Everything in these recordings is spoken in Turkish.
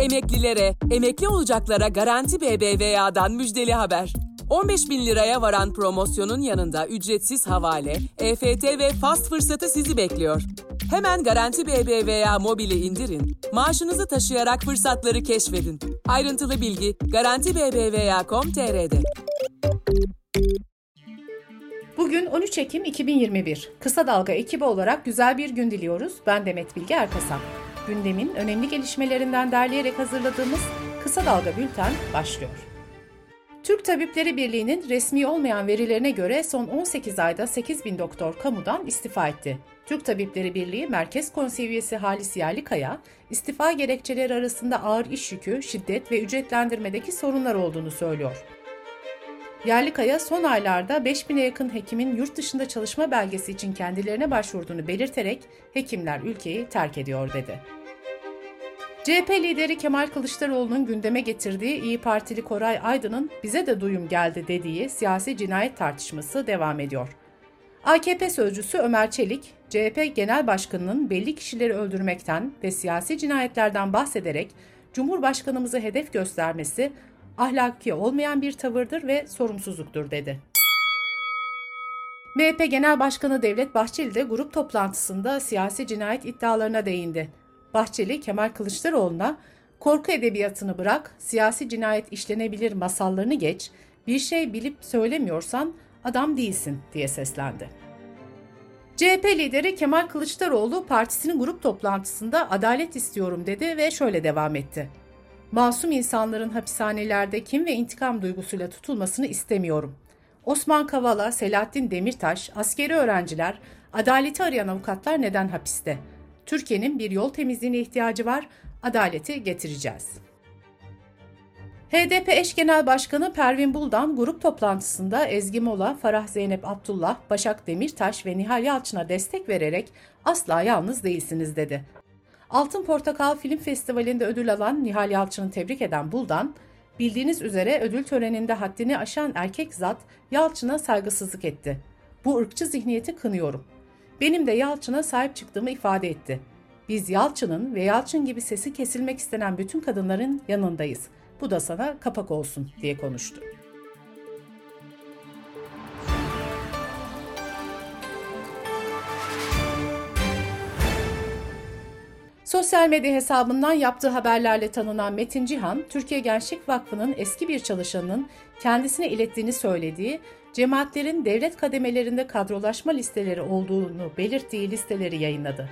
Emeklilere, emekli olacaklara Garanti BBVA'dan müjdeli haber. 15 bin liraya varan promosyonun yanında ücretsiz havale, EFT ve fast fırsatı sizi bekliyor. Hemen Garanti BBVA mobili indirin, maaşınızı taşıyarak fırsatları keşfedin. Ayrıntılı bilgi Garanti BBVA.com.tr'de. Bugün 13 Ekim 2021. Kısa Dalga ekibi olarak güzel bir gün diliyoruz. Ben Demet Bilge Erkasap. Gündemin önemli gelişmelerinden derleyerek hazırladığımız Kısa Dalga Bülten başlıyor. Türk Tabipleri Birliği'nin resmi olmayan verilerine göre son 18 ayda 8 bin doktor kamudan istifa etti. Türk Tabipleri Birliği Merkez Konseyi üyesi Halis Yerlikaya, istifa gerekçeleri arasında ağır iş yükü, şiddet ve ücretlendirmedeki sorunlar olduğunu söylüyor. Yerlikaya son aylarda 5000'e yakın hekimin yurt dışında çalışma belgesi için kendilerine başvurduğunu belirterek hekimler ülkeyi terk ediyor dedi. CHP lideri Kemal Kılıçdaroğlu'nun gündeme getirdiği İyi Partili Koray Aydın'ın bize de duyum geldi dediği siyasi cinayet tartışması devam ediyor. AKP sözcüsü Ömer Çelik, CHP Genel Başkanı'nın belli kişileri öldürmekten ve siyasi cinayetlerden bahsederek Cumhurbaşkanımızı hedef göstermesi ahlaki olmayan bir tavırdır ve sorumsuzluktur dedi. MHP Genel Başkanı Devlet Bahçeli de grup toplantısında siyasi cinayet iddialarına değindi. Bahçeli, Kemal Kılıçdaroğlu'na korku edebiyatını bırak, siyasi cinayet işlenebilir masallarını geç, bir şey bilip söylemiyorsan adam değilsin diye seslendi. CHP lideri Kemal Kılıçdaroğlu partisinin grup toplantısında adalet istiyorum dedi ve şöyle devam etti. Masum insanların hapishanelerde kim ve intikam duygusuyla tutulmasını istemiyorum. Osman Kavala, Selahattin Demirtaş, askeri öğrenciler, adaleti arayan avukatlar neden hapiste? Türkiye'nin bir yol temizliğine ihtiyacı var, adaleti getireceğiz. HDP eş genel başkanı Pervin Buldan grup toplantısında Ezgi Mola, Farah Zeynep Abdullah, Başak Demirtaş ve Nihal Yalçın'a destek vererek asla yalnız değilsiniz dedi. Altın Portakal Film Festivali'nde ödül alan Nihal Yalçın'ı tebrik eden Buldan, bildiğiniz üzere ödül töreninde haddini aşan erkek zat Yalçın'a saygısızlık etti. Bu ırkçı zihniyeti kınıyorum. Benim de Yalçın'a sahip çıktığımı ifade etti. Biz Yalçın'ın ve Yalçın gibi sesi kesilmek istenen bütün kadınların yanındayız. Bu da sana kapak olsun diye konuştu. Sosyal medya hesabından yaptığı haberlerle tanınan Metin Cihan, Türkiye Gençlik Vakfı'nın eski bir çalışanının kendisine ilettiğini söylediği, cemaatlerin devlet kademelerinde kadrolaşma listeleri olduğunu belirttiği listeleri yayınladı.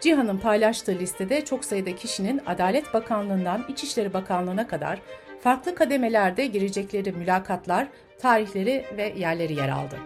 Cihan'ın paylaştığı listede çok sayıda kişinin Adalet Bakanlığı'ndan İçişleri Bakanlığı'na kadar farklı kademelerde girecekleri mülakatlar, tarihleri ve yerleri yer aldı.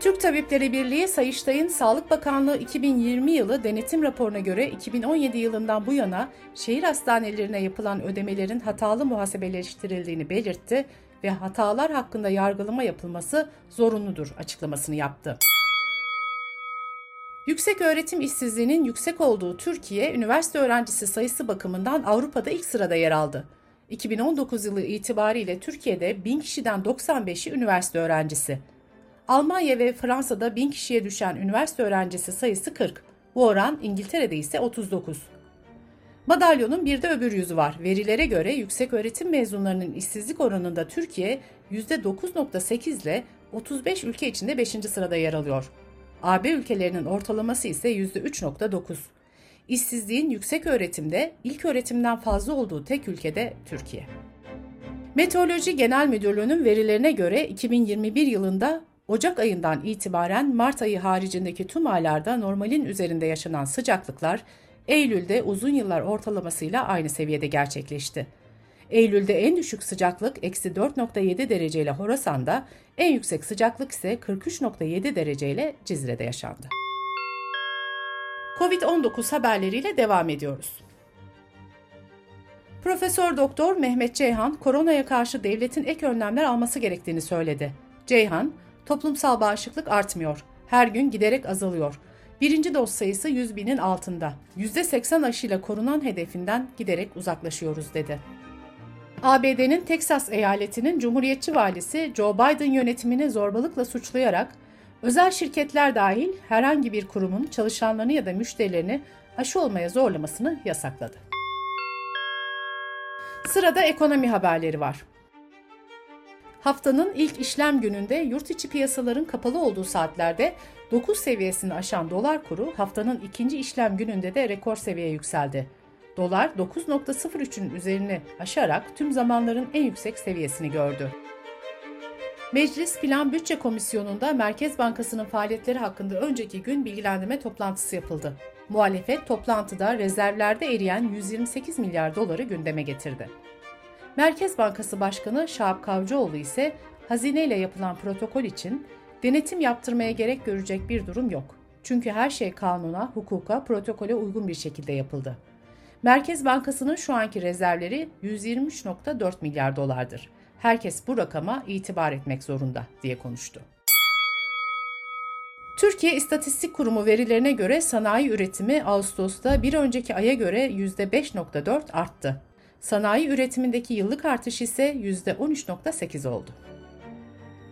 Türk Tabipleri Birliği Sayıştay'ın Sağlık Bakanlığı 2020 yılı denetim raporuna göre 2017 yılından bu yana şehir hastanelerine yapılan ödemelerin hatalı muhasebeleştirildiğini belirtti ve hatalar hakkında yargılama yapılması zorunludur açıklamasını yaptı. Yüksek öğretim işsizliğinin yüksek olduğu Türkiye, üniversite öğrencisi sayısı bakımından Avrupa'da ilk sırada yer aldı. 2019 yılı itibariyle Türkiye'de 1000 kişiden 95'i üniversite öğrencisi. Almanya ve Fransa'da 1000 kişiye düşen üniversite öğrencisi sayısı 40. Bu oran İngiltere'de ise 39. Madalyonun bir de öbür yüzü var. Verilere göre yüksek öğretim mezunlarının işsizlik oranında Türkiye %9.8 ile 35 ülke içinde 5. sırada yer alıyor. AB ülkelerinin ortalaması ise %3.9. İşsizliğin yüksek öğretimde ilk öğretimden fazla olduğu tek ülkede Türkiye. Meteoroloji Genel Müdürlüğü'nün verilerine göre 2021 yılında Ocak ayından itibaren Mart ayı haricindeki tüm aylarda normalin üzerinde yaşanan sıcaklıklar Eylül'de uzun yıllar ortalamasıyla aynı seviyede gerçekleşti. Eylül'de en düşük sıcaklık eksi 4.7 dereceyle Horasan'da, en yüksek sıcaklık ise 43.7 dereceyle Cizre'de yaşandı. Covid-19 haberleriyle devam ediyoruz. Profesör Doktor Mehmet Ceyhan, koronaya karşı devletin ek önlemler alması gerektiğini söyledi. Ceyhan, toplumsal bağışıklık artmıyor, her gün giderek azalıyor. Birinci doz sayısı 100 binin altında. %80 aşıyla korunan hedefinden giderek uzaklaşıyoruz dedi. ABD'nin Teksas eyaletinin Cumhuriyetçi valisi Joe Biden yönetimini zorbalıkla suçlayarak özel şirketler dahil herhangi bir kurumun çalışanlarını ya da müşterilerini aşı olmaya zorlamasını yasakladı. Sırada ekonomi haberleri var. Haftanın ilk işlem gününde yurt içi piyasaların kapalı olduğu saatlerde 9 seviyesini aşan dolar kuru haftanın ikinci işlem gününde de rekor seviyeye yükseldi. Dolar 9.03'ün üzerini aşarak tüm zamanların en yüksek seviyesini gördü. Meclis Plan Bütçe Komisyonu'nda Merkez Bankası'nın faaliyetleri hakkında önceki gün bilgilendirme toplantısı yapıldı. Muhalefet toplantıda rezervlerde eriyen 128 milyar doları gündeme getirdi. Merkez Bankası Başkanı Şahap Kavcıoğlu ise hazine ile yapılan protokol için denetim yaptırmaya gerek görecek bir durum yok. Çünkü her şey kanuna, hukuka, protokole uygun bir şekilde yapıldı. Merkez Bankası'nın şu anki rezervleri 123.4 milyar dolardır. Herkes bu rakama itibar etmek zorunda diye konuştu. Türkiye İstatistik Kurumu verilerine göre sanayi üretimi Ağustos'ta bir önceki aya göre %5.4 arttı. Sanayi üretimindeki yıllık artış ise %13.8 oldu.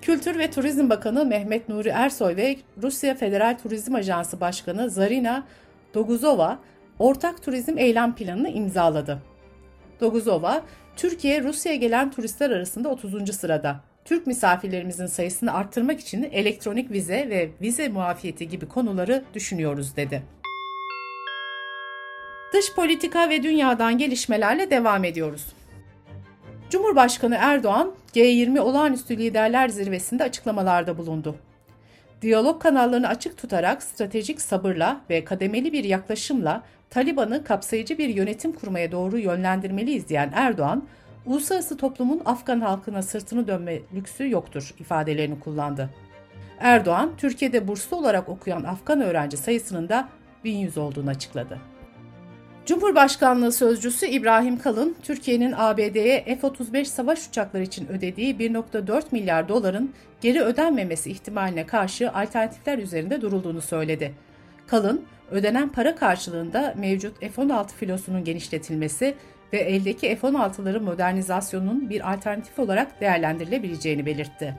Kültür ve Turizm Bakanı Mehmet Nuri Ersoy ve Rusya Federal Turizm Ajansı Başkanı Zarina Doguzova ortak turizm eylem planını imzaladı. Doguzova, Türkiye Rusya'ya gelen turistler arasında 30. sırada. Türk misafirlerimizin sayısını arttırmak için elektronik vize ve vize muafiyeti gibi konuları düşünüyoruz dedi. Dış politika ve dünyadan gelişmelerle devam ediyoruz. Cumhurbaşkanı Erdoğan, G20 Olağanüstü Liderler Zirvesi'nde açıklamalarda bulundu. Diyalog kanallarını açık tutarak stratejik sabırla ve kademeli bir yaklaşımla Taliban'ı kapsayıcı bir yönetim kurmaya doğru yönlendirmeliyiz diyen Erdoğan, uluslararası toplumun Afgan halkına sırtını dönme lüksü yoktur ifadelerini kullandı. Erdoğan, Türkiye'de burslu olarak okuyan Afgan öğrenci sayısının da 1100 olduğunu açıkladı. Cumhurbaşkanlığı Sözcüsü İbrahim Kalın, Türkiye'nin ABD'ye F-35 savaş uçakları için ödediği 1.4 milyar doların geri ödenmemesi ihtimaline karşı alternatifler üzerinde durulduğunu söyledi. Kalın, ödenen para karşılığında mevcut F-16 filosunun genişletilmesi ve eldeki F-16'ların modernizasyonunun bir alternatif olarak değerlendirilebileceğini belirtti.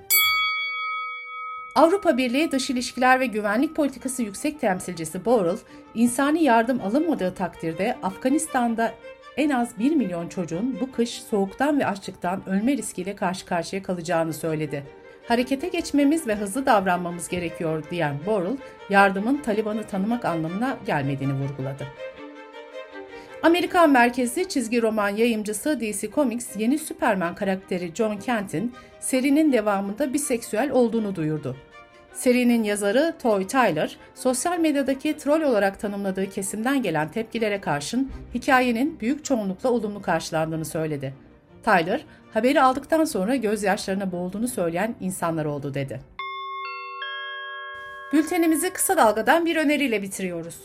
Avrupa Birliği Dış İlişkiler ve Güvenlik Politikası Yüksek Temsilcisi Borrell, insani yardım alınmadığı takdirde Afganistan'da en az 1 milyon çocuğun bu kış soğuktan ve açlıktan ölme riskiyle karşı karşıya kalacağını söyledi. Harekete geçmemiz ve hızlı davranmamız gerekiyor diyen Borrell, yardımın Taliban'ı tanımak anlamına gelmediğini vurguladı. Amerikan merkezli çizgi roman yayımcısı DC Comics yeni Superman karakteri John Kent'in serinin devamında biseksüel olduğunu duyurdu. Serinin yazarı Toy Tyler, sosyal medyadaki troll olarak tanımladığı kesimden gelen tepkilere karşın hikayenin büyük çoğunlukla olumlu karşılandığını söyledi. Tyler, haberi aldıktan sonra gözyaşlarına boğulduğunu söyleyen insanlar oldu dedi. Bültenimizi kısa dalgadan bir öneriyle bitiriyoruz.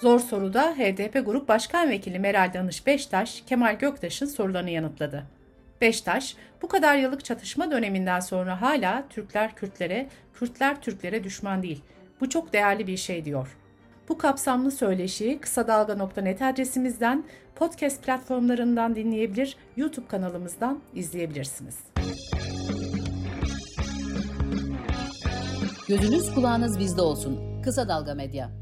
Zor soruda HDP Grup Başkan Vekili Meral Danış Beştaş, Kemal Göktaş'ın sorularını yanıtladı. Beştaş, bu kadar yıllık çatışma döneminden sonra hala Türkler Kürtlere, Kürtler Türklere düşman değil. Bu çok değerli bir şey diyor. Bu kapsamlı söyleşiyi kısa dalga.net adresimizden, podcast platformlarından dinleyebilir, YouTube kanalımızdan izleyebilirsiniz. Gözünüz kulağınız bizde olsun. Kısa Dalga Medya.